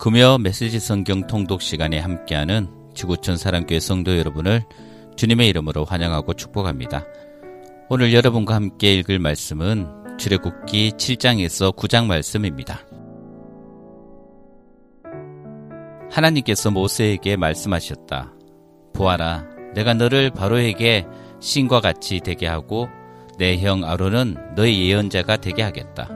금요 메시지 성경 통독 시간에 함께하는 지구촌 사랑교회 성도 여러분을 주님의 이름으로 환영하고 축복합니다. 오늘 여러분과 함께 읽을 말씀은 출애굽기 7장에서 9장 말씀입니다. 하나님께서 모세에게 말씀하셨다. 보아라, 내가 너를 바로에게 신과 같이 되게 하고 내 형 아론은 너의 예언자가 되게 하겠다.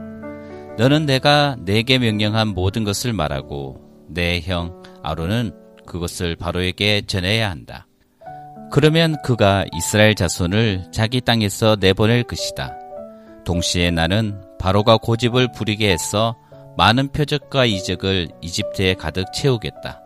너는 내가 내게 명령한 모든 것을 말하고 내 형 아론은 그것을 바로에게 전해야 한다. 그러면 그가 이스라엘 자손을 자기 땅에서 내보낼 것이다. 동시에 나는 바로가 고집을 부리게 해서 많은 표적과 이적을 이집트에 가득 채우겠다.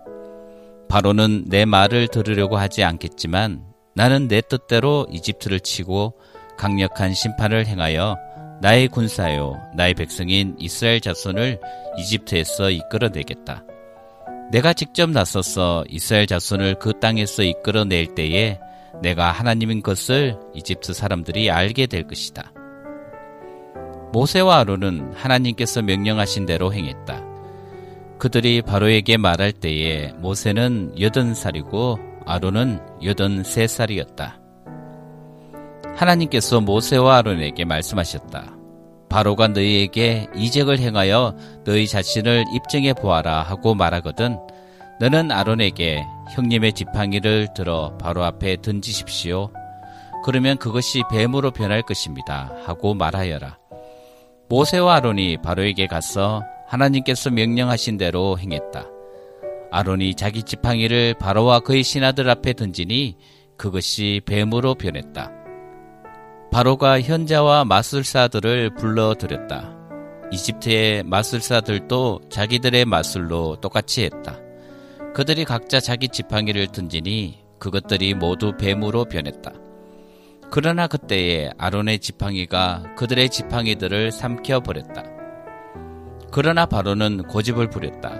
바로는 내 말을 들으려고 하지 않겠지만 나는 내 뜻대로 이집트를 치고 강력한 심판을 행하여 나의 군사요, 나의 백성인 이스라엘 자손을 이집트에서 이끌어내겠다. 내가 직접 나서서 이스라엘 자손을 그 땅에서 이끌어낼 때에 내가 하나님인 것을 이집트 사람들이 알게 될 것이다. 모세와 아론은 하나님께서 명령하신 대로 행했다. 그들이 바로에게 말할 때에 모세는 여든 살이고 아론은 여든 세 살이었다. 하나님께서 모세와 아론에게 말씀하셨다. 바로가 너희에게 이적을 행하여 너희 자신을 입증해 보아라 하고 말하거든 너는 아론에게 형님의 지팡이를 들어 바로 앞에 던지십시오. 그러면 그것이 뱀으로 변할 것입니다. 하고 말하여라. 모세와 아론이 바로에게 가서 하나님께서 명령하신 대로 행했다. 아론이 자기 지팡이를 바로와 그의 신하들 앞에 던지니 그것이 뱀으로 변했다. 바로가 현자와 마술사들을 불러들였다. 이집트의 마술사들도 자기들의 마술로 똑같이 했다. 그들이 각자 자기 지팡이를 던지니 그것들이 모두 뱀으로 변했다. 그러나 그때에 아론의 지팡이가 그들의 지팡이들을 삼켜 버렸다. 그러나 바로는 고집을 부렸다.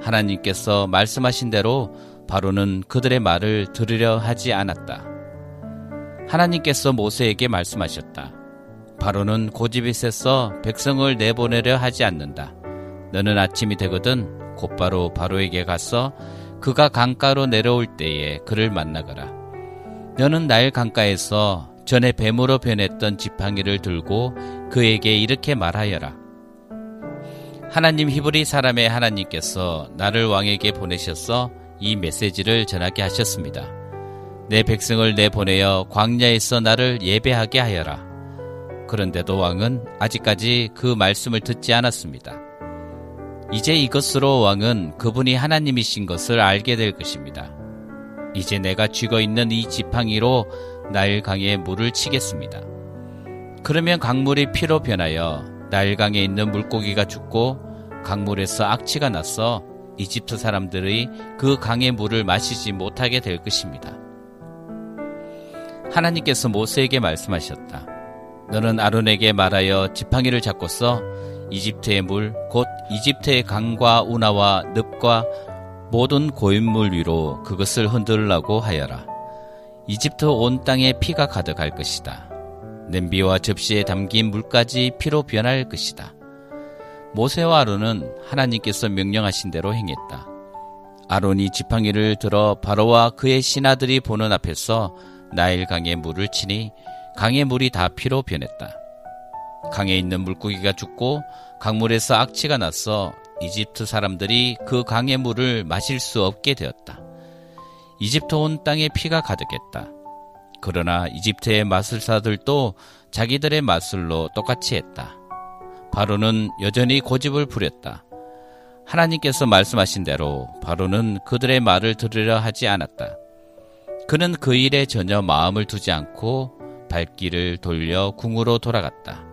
하나님께서 말씀하신 대로 바로는 그들의 말을 들으려 하지 않았다. 하나님께서 모세에게 말씀하셨다. 바로는 고집이 세서 백성을 내보내려 하지 않는다. 너는 아침이 되거든 곧바로 바로에게 가서 그가 강가로 내려올 때에 그를 만나거라. 너는 나일 강가에서 전에 뱀으로 변했던 지팡이를 들고 그에게 이렇게 말하여라. 하나님 히브리 사람의 하나님께서 나를 왕에게 보내셔서 이 메시지를 전하게 하셨습니다. 내 백성을 내보내어 광야에서 나를 예배하게 하여라. 그런데도 왕은 아직까지 그 말씀을 듣지 않았습니다. 이제 이것으로 왕은 그분이 하나님이신 것을 알게 될 것입니다. 이제 내가 쥐고 있는 이 지팡이로 나일강에 물을 치겠습니다. 그러면 강물이 피로 변하여 나일강에 있는 물고기가 죽고 강물에서 악취가 나서 이집트 사람들의 그 강의 물을 마시지 못하게 될 것입니다. 하나님께서 모세에게 말씀하셨다. 너는 아론에게 말하여 지팡이를 잡고 써 이집트의 물, 곧 이집트의 강과 운하와 늪과 모든 고인물 위로 그것을 흔들라고 하여라. 이집트 온 땅에 피가 가득할 것이다. 냄비와 접시에 담긴 물까지 피로 변할 것이다. 모세와 아론은 하나님께서 명령하신 대로 행했다. 아론이 지팡이를 들어 바로와 그의 신하들이 보는 앞에서 나일 강에 물을 치니 강의 물이 다 피로 변했다. 강에 있는 물고기가 죽고 강물에서 악취가 나서 이집트 사람들이 그 강의 물을 마실 수 없게 되었다. 이집트 온 땅에 피가 가득했다. 그러나 이집트의 마술사들도 자기들의 마술로 똑같이 했다. 바로는 여전히 고집을 부렸다. 하나님께서 말씀하신 대로 바로는 그들의 말을 들으려 하지 않았다. 그는 그 일에 전혀 마음을 두지 않고 발길을 돌려 궁으로 돌아갔다.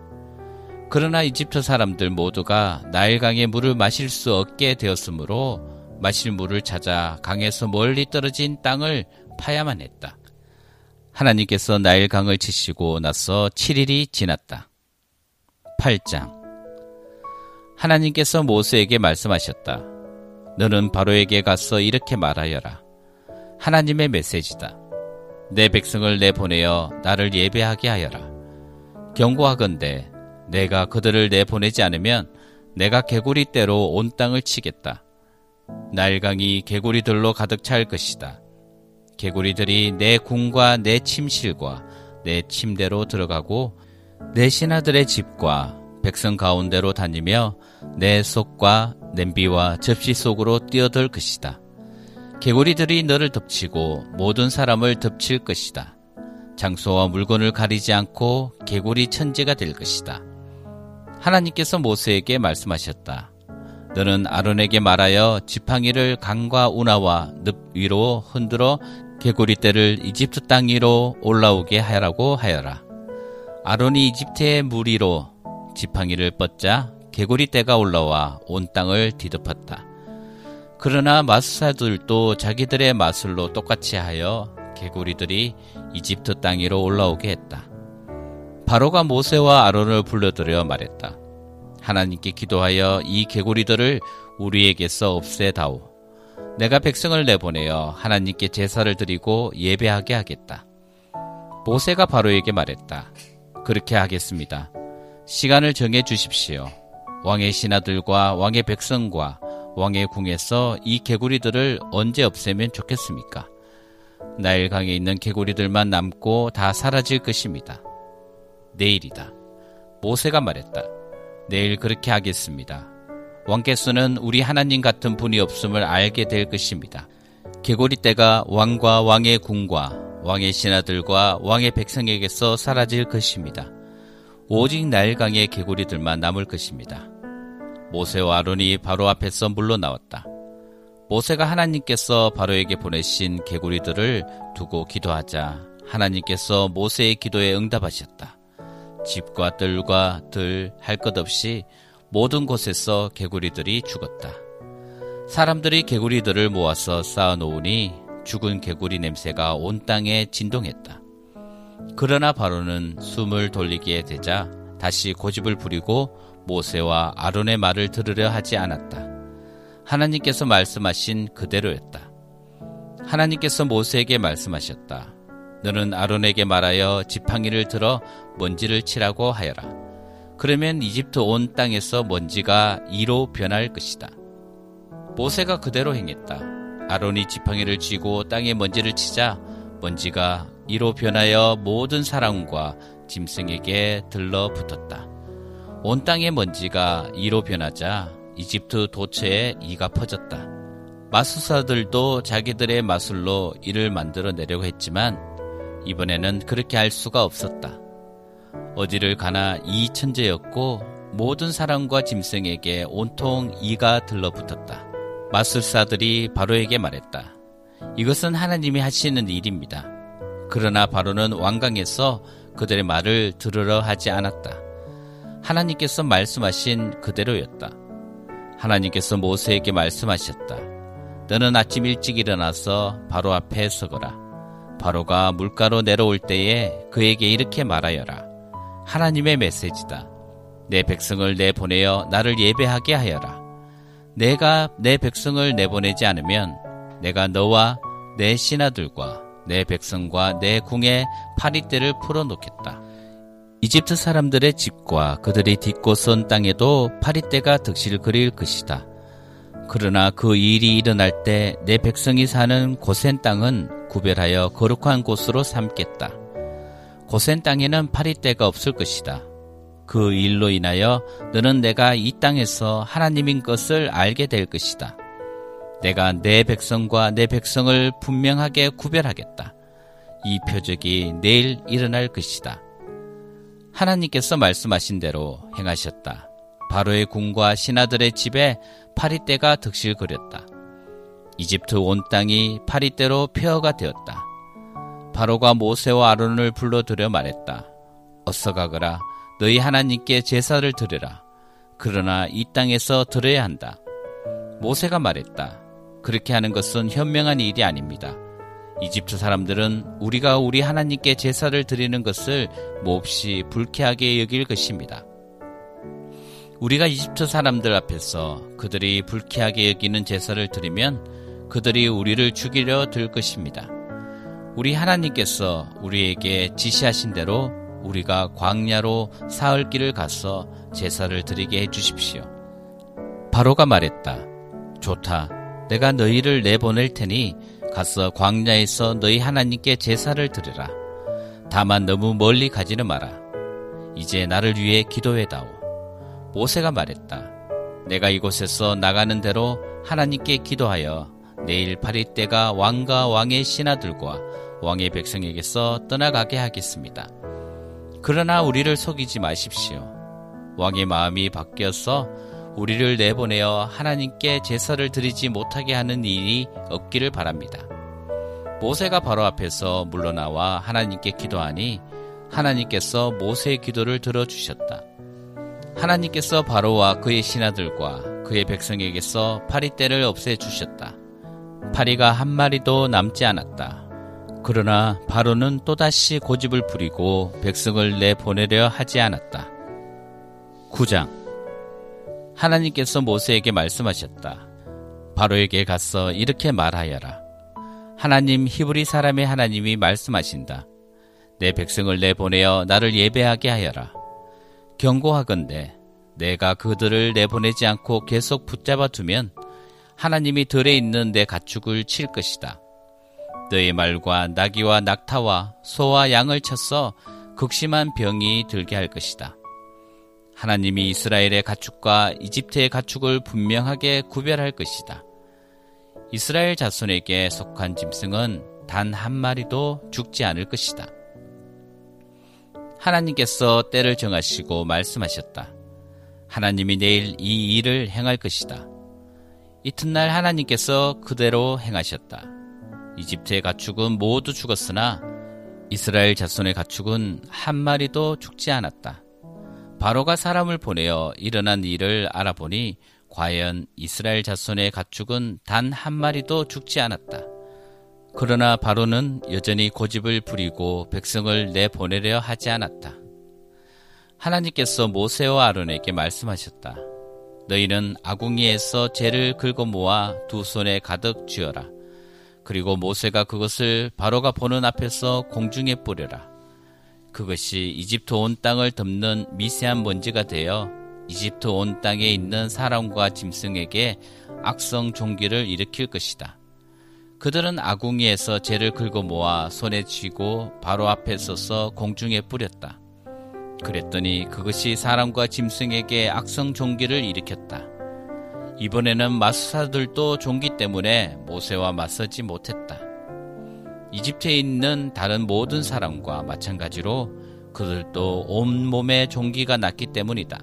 그러나 이집트 사람들 모두가 나일강의 물을 마실 수 없게 되었으므로 마실 물을 찾아 강에서 멀리 떨어진 땅을 파야만 했다. 하나님께서 나일강을 치시고 나서 7일이 지났다. 8장 하나님께서 모세에게 말씀하셨다. 너는 바로에게 가서 이렇게 말하여라. 하나님의 메시지다. 내 백성을 내보내어 나를 예배하게 하여라. 경고하건대 내가 그들을 내보내지 않으면 내가 개구리 떼로 온 땅을 치겠다. 날강이 개구리들로 가득 찰 것이다. 개구리들이 내 궁과 내 침실과 내 침대로 들어가고 내 신하들의 집과 백성 가운데로 다니며 내 속과 냄비와 접시 속으로 뛰어들 것이다. 개구리들이 너를 덮치고 모든 사람을 덮칠 것이다. 장소와 물건을 가리지 않고 개구리 천재가 될 것이다. 하나님께서 모세에게 말씀하셨다. 너는 아론에게 말하여 지팡이를 강과 운하와 늪 위로 흔들어 개구리 떼를 이집트 땅 위로 올라오게 하라고 하여라. 아론이 이집트의 물 위로 지팡이를 뻗자 개구리 떼가 올라와 온 땅을 뒤덮었다. 그러나 마술사들도 자기들의 마술로 똑같이 하여 개구리들이 이집트 땅 위로 올라오게 했다. 바로가 모세와 아론을 불러들여 말했다. 하나님께 기도하여 이 개구리들을 우리에게서 없애다오. 내가 백성을 내보내어 하나님께 제사를 드리고 예배하게 하겠다. 모세가 바로에게 말했다. 그렇게 하겠습니다. 시간을 정해 주십시오. 왕의 신하들과 왕의 백성과 왕의 궁에서 이 개구리들을 언제 없애면 좋겠습니까? 나일강에 있는 개구리들만 남고 다 사라질 것입니다. 내일이다. 모세가 말했다. 내일 그렇게 하겠습니다. 왕께서는 우리 하나님 같은 분이 없음을 알게 될 것입니다. 개구리 떼가 왕과 왕의 궁과 왕의 신하들과 왕의 백성에게서 사라질 것입니다. 오직 나일강의 개구리들만 남을 것입니다. 모세와 아론이 바로 앞에서 물러나왔다. 모세가 하나님께서 바로에게 보내신 개구리들을 두고 기도하자 하나님께서 모세의 기도에 응답하셨다. 집과 뜰과 들 할 것 없이 모든 곳에서 개구리들이 죽었다. 사람들이 개구리들을 모아서 쌓아놓으니 죽은 개구리 냄새가 온 땅에 진동했다. 그러나 바로는 숨을 돌리게 되자 다시 고집을 부리고 모세와 아론의 말을 들으려 하지 않았다. 하나님께서 말씀하신 그대로였다. 하나님께서 모세에게 말씀하셨다. 너는 아론에게 말하여 지팡이를 들어 먼지를 치라고 하여라. 그러면 이집트 온 땅에서 먼지가 이로 변할 것이다. 모세가 그대로 행했다. 아론이 지팡이를 쥐고 땅에 먼지를 치자 먼지가 이로 변하여 모든 사람과 짐승에게 들러붙었다. 온 땅의 먼지가 이로 변하자 이집트 도처에 이가 퍼졌다. 마술사들도 자기들의 마술로 이를 만들어 내려고 했지만 이번에는 그렇게 할 수가 없었다. 어디를 가나 이 천재였고 모든 사람과 짐승에게 온통 이가 들러붙었다. 마술사들이 바로에게 말했다. 이것은 하나님이 하시는 일입니다. 그러나 바로는 왕강에서 그들의 말을 들으러 하지 않았다. 하나님께서 말씀하신 그대로였다. 하나님께서 모세에게 말씀하셨다. 너는 아침 일찍 일어나서 바로 앞에 서거라. 바로가 물가로 내려올 때에 그에게 이렇게 말하여라. 하나님의 메시지다. 내 백성을 내보내어 나를 예배하게 하여라. 내가 내 백성을 내보내지 않으면 내가 너와 내 신하들과 내 백성과 내 궁에 파리떼를 풀어놓겠다. 이집트 사람들의 집과 그들이 딛고 선 땅에도 파리떼가 득실 그릴 것이다. 그러나 그 일이 일어날 때 내 백성이 사는 고센 땅은 구별하여 거룩한 곳으로 삼겠다. 고센 땅에는 파리떼가 없을 것이다. 그 일로 인하여 너는 내가 이 땅에서 하나님인 것을 알게 될 것이다. 내가 내 백성과 내 백성을 분명하게 구별하겠다. 이 표적이 내일 일어날 것이다. 하나님께서 말씀하신 대로 행하셨다. 바로의 궁과 신하들의 집에 파리떼가 득실거렸다. 이집트 온 땅이 파리떼로 폐허가 되었다. 바로가 모세와 아론을 불러들여 말했다. 어서 가거라. 너희 하나님께 제사를 드려라. 그러나 이 땅에서 들어야 한다. 모세가 말했다. 그렇게 하는 것은 현명한 일이 아닙니다. 이집트 사람들은 우리가 우리 하나님께 제사를 드리는 것을 몹시 불쾌하게 여길 것입니다. 우리가 이집트 사람들 앞에서 그들이 불쾌하게 여기는 제사를 드리면 그들이 우리를 죽이려 들 것입니다. 우리 하나님께서 우리에게 지시하신 대로 우리가 광야로 사흘 길을 가서 제사를 드리게 해 주십시오. 바로가 말했다. 좋다. 내가 너희를 내보낼 테니 가서 광야에서 너희 하나님께 제사를 드리라. 다만 너무 멀리 가지는 마라. 이제 나를 위해 기도해다오. 모세가 말했다. 내가 이곳에서 나가는 대로 하나님께 기도하여 내일 파리 때가 왕과 왕의 신하들과 왕의 백성에게서 떠나가게 하겠습니다. 그러나 우리를 속이지 마십시오. 왕의 마음이 바뀌어서 우리를 내보내어 하나님께 제사를 드리지 못하게 하는 일이 없기를 바랍니다. 모세가 바로 앞에서 물러나와 하나님께 기도하니 하나님께서 모세의 기도를 들어주셨다. 하나님께서 바로와 그의 신하들과 그의 백성에게서 파리떼를 없애주셨다. 파리가 한 마리도 남지 않았다. 그러나 바로는 또다시 고집을 부리고 백성을 내보내려 하지 않았다. 9장 하나님께서 모세에게 말씀하셨다. 바로에게 가서 이렇게 말하여라. 하나님 히브리 사람의 하나님이 말씀하신다. 내 백성을 내보내어 나를 예배하게 하여라. 경고하건대 내가 그들을 내보내지 않고 계속 붙잡아 두면 하나님이 들에 있는 내 가축을 칠 것이다. 너의 말과 나귀와 낙타와 소와 양을 쳤어 극심한 병이 들게 할 것이다. 하나님이 이스라엘의 가축과 이집트의 가축을 분명하게 구별할 것이다. 이스라엘 자손에게 속한 짐승은 단 한 마리도 죽지 않을 것이다. 하나님께서 때를 정하시고 말씀하셨다. 하나님이 내일 이 일을 행할 것이다. 이튿날 하나님께서 그대로 행하셨다. 이집트의 가축은 모두 죽었으나 이스라엘 자손의 가축은 한 마리도 죽지 않았다. 바로가 사람을 보내어 일어난 일을 알아보니 과연 이스라엘 자손의 가축은 단 한 마리도 죽지 않았다. 그러나 바로는 여전히 고집을 부리고 백성을 내보내려 하지 않았다. 하나님께서 모세와 아론에게 말씀하셨다. 너희는 아궁이에서 재를 긁어 모아 두 손에 가득 쥐어라. 그리고 모세가 그것을 바로가 보는 앞에서 공중에 뿌려라. 그것이 이집트 온 땅을 덮는 미세한 먼지가 되어 이집트 온 땅에 있는 사람과 짐승에게 악성 종기를 일으킬 것이다. 그들은 아궁이에서 재를 긁어 모아 손에 쥐고 바로 앞에 서서 공중에 뿌렸다. 그랬더니 그것이 사람과 짐승에게 악성 종기를 일으켰다. 이번에는 마수사들도 종기 때문에 모세와 맞서지 못했다. 이집트에 있는 다른 모든 사람과 마찬가지로 그들도 온몸에 종기가 났기 때문이다.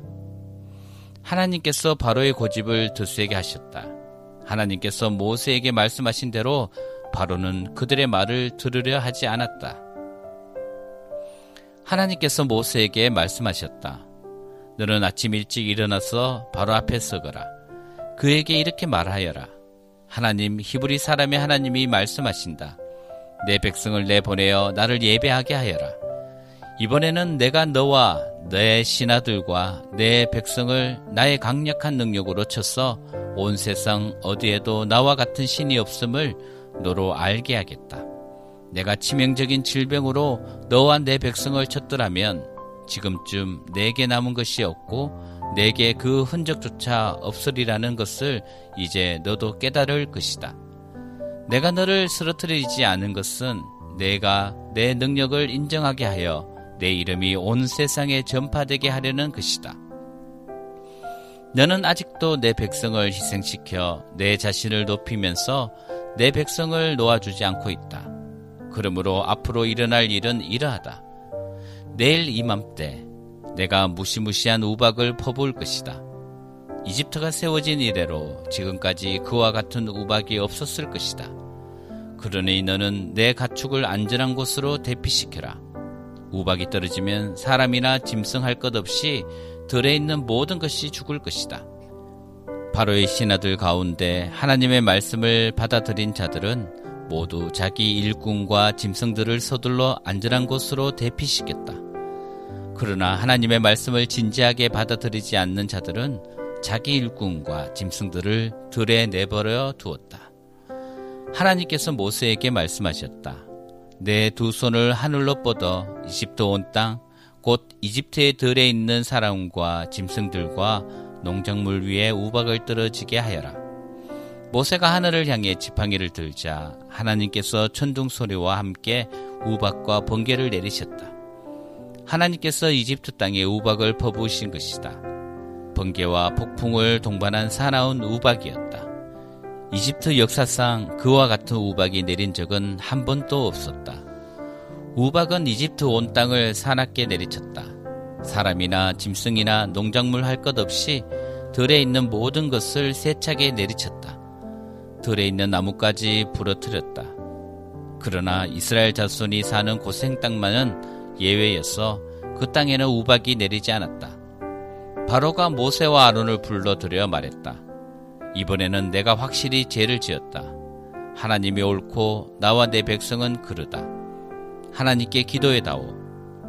하나님께서 바로의 고집을 드세게 하셨다. 하나님께서 모세에게 말씀하신 대로 바로는 그들의 말을 들으려 하지 않았다. 하나님께서 모세에게 말씀하셨다. 너는 아침 일찍 일어나서 바로 앞에 서거라. 그에게 이렇게 말하여라. 하나님 히브리 사람의 하나님이 말씀하신다. 내 백성을 내보내어 나를 예배하게 하여라. 이번에는 내가 너와 내 신하들과 내 백성을 나의 강력한 능력으로 쳤어 온 세상 어디에도 나와 같은 신이 없음을 너로 알게 하겠다. 내가 치명적인 질병으로 너와 내 백성을 쳤더라면 지금쯤 내게 남은 것이 없고 내게 그 흔적조차 없으리라는 것을 이제 너도 깨달을 것이다. 내가 너를 쓰러뜨리지 않은 것은 내가 내 능력을 인정하게 하여 내 이름이 온 세상에 전파되게 하려는 것이다. 너는 아직도 내 백성을 희생시켜 내 자신을 높이면서 내 백성을 놓아주지 않고 있다. 그러므로 앞으로 일어날 일은 이러하다. 내일 이맘때 내가 무시무시한 우박을 퍼부을 것이다. 이집트가 세워진 이래로 지금까지 그와 같은 우박이 없었을 것이다. 그러니 너는 내 가축을 안전한 곳으로 대피시켜라. 우박이 떨어지면 사람이나 짐승 할 것 없이 들에 있는 모든 것이 죽을 것이다. 바로의 신하들 가운데 하나님의 말씀을 받아들인 자들은 모두 자기 일꾼과 짐승들을 서둘러 안전한 곳으로 대피시켰다. 그러나 하나님의 말씀을 진지하게 받아들이지 않는 자들은 자기 일꾼과 짐승들을 들에 내버려 두었다. 하나님께서 모세에게 말씀하셨다. 내 두 손을 하늘로 뻗어 이집트 온 땅, 곧 이집트의 들에 있는 사람과 짐승들과 농작물 위에 우박을 떨어지게 하여라. 모세가 하늘을 향해 지팡이를 들자 하나님께서 천둥 소리와 함께 우박과 번개를 내리셨다. 하나님께서 이집트 땅에 우박을 퍼부으신 것이다. 번개와 폭풍을 동반한 사나운 우박이었다. 이집트 역사상 그와 같은 우박이 내린 적은 한 번도 없었다. 우박은 이집트 온 땅을 사납게 내리쳤다. 사람이나 짐승이나 농작물 할 것 없이 들에 있는 모든 것을 세차게 내리쳤다. 들에 있는 나무까지 부러뜨렸다. 그러나 이스라엘 자손이 사는 고생 땅만은 예외였어 그 땅에는 우박이 내리지 않았다. 바로가 모세와 아론을 불러들여 말했다. 이번에는 내가 확실히 죄를 지었다. 하나님이 옳고 나와 내 백성은 그르다. 하나님께 기도해다오.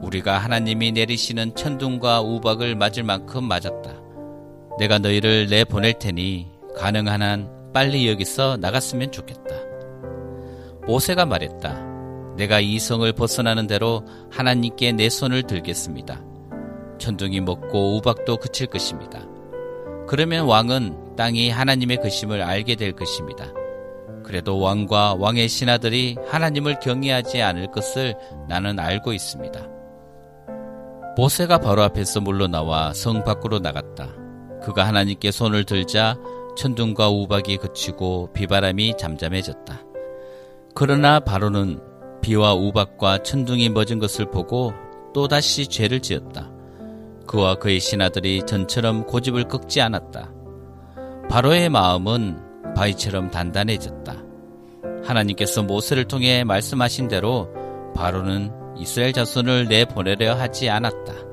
우리가 하나님이 내리시는 천둥과 우박을 맞을 만큼 맞았다. 내가 너희를 내 보낼 테니 가능한 한 빨리 여기서 나갔으면 좋겠다. 모세가 말했다. 내가 이 성을 벗어나는 대로 하나님께 내 손을 들겠습니다. 천둥이 먹고 우박도 그칠 것입니다. 그러면 왕은 땅이 하나님의 것임을 알게 될 것입니다. 그래도 왕과 왕의 신하들이 하나님을 경외하지 않을 것을 나는 알고 있습니다. 모세가 바로 앞에서 물러나와 성 밖으로 나갔다. 그가 하나님께 손을 들자 천둥과 우박이 그치고 비바람이 잠잠해졌다. 그러나 바로는 비와 우박과 천둥이 멎은 것을 보고 또다시 죄를 지었다. 그와 그의 신하들이 전처럼 고집을 꺾지 않았다. 바로의 마음은 바위처럼 단단해졌다. 하나님께서 모세를 통해 말씀하신 대로 바로는 이스라엘 자손을 내보내려 하지 않았다.